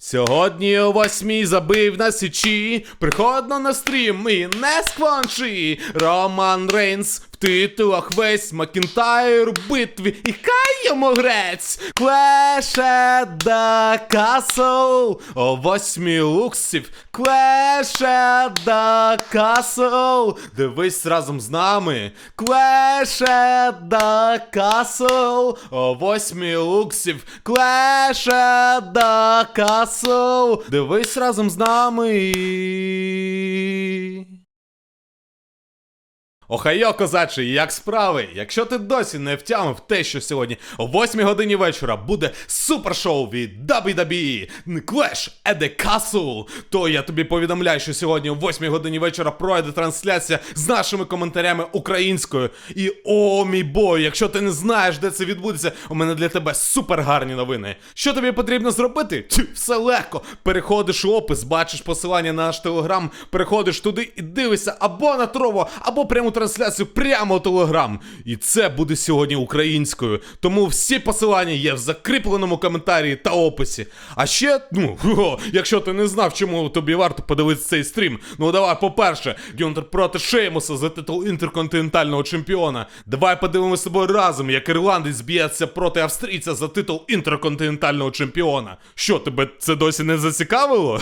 Сьогодні о восьмій забив на січі, приходно на стрім і не скванши. Роман Рейнс в титулах весь Макінтайр у битві і хай йому грець. At the Castle о восьмій луксів. At the Castle. Дивись разом з нами. At the Castle о восьмій луксів. At the Castle. Дивись разом з нами. Охайо, козаче, як справи? Якщо ти досі не втямив те, що сьогодні о 8 годині вечора буде супершоу від WWE Clash at the Castle, то я тобі повідомляю, що сьогодні о 8 годині вечора пройде трансляція з нашими коментарями українською. І о мій бой, якщо ти не знаєш, де це відбудеться, у мене для тебе супер гарні новини. Що тобі потрібно зробити? Ть, все легко. Переходиш у опис, бачиш посилання на наш телеграм, переходиш туди і дивишся або на Трово, або пряму трансляцію прямо у телеграм. І це буде сьогодні українською. Тому всі посилання є в закріпленому коментарі та описі. А ще, ну, хо, якщо ти не знав, чому тобі варто подивитися цей стрім, ну давай, по-перше, Гюнтер проти Шеймуса за титул інтерконтинентального чемпіона. Давай подивимося з тобою разом, як ірландець б'ється проти австрійця за титул інтерконтинентального чемпіона. Що, тебе це досі не зацікавило?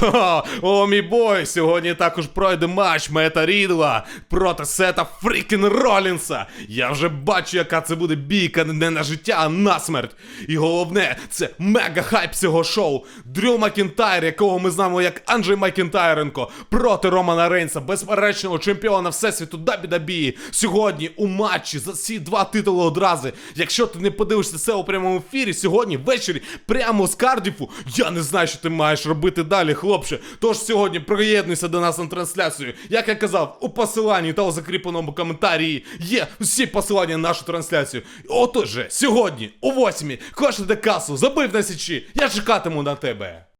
О, мій бой, сьогодні також пройде матч Мета Рідла проти Сета Фрікін Ролінса. Я вже бачу, яка це буде бійка не на життя, а на смерть. І головне, це мега хайп цього шоу. Дрю Макінтайр, якого ми знаємо як Анджей Макінтайренко, проти Романа Рейнса, безперечного чемпіона Всесвіту WWE. Сьогодні у матчі за ці два титули одразу. Якщо ти не подивишся це у прямому ефірі, сьогодні ввечері, прямо з Кардіфу, я не знаю, що ти маєш робити далі, хлопче. Тож сьогодні приєднуйся до нас на трансляцію. Як я казав, у посиланні та у закріпленому коментарі є всі посилання на нашу трансляцію. Отже, же, сьогодні, о 8 кошти касу, забив на січі, я чекатиму на тебе.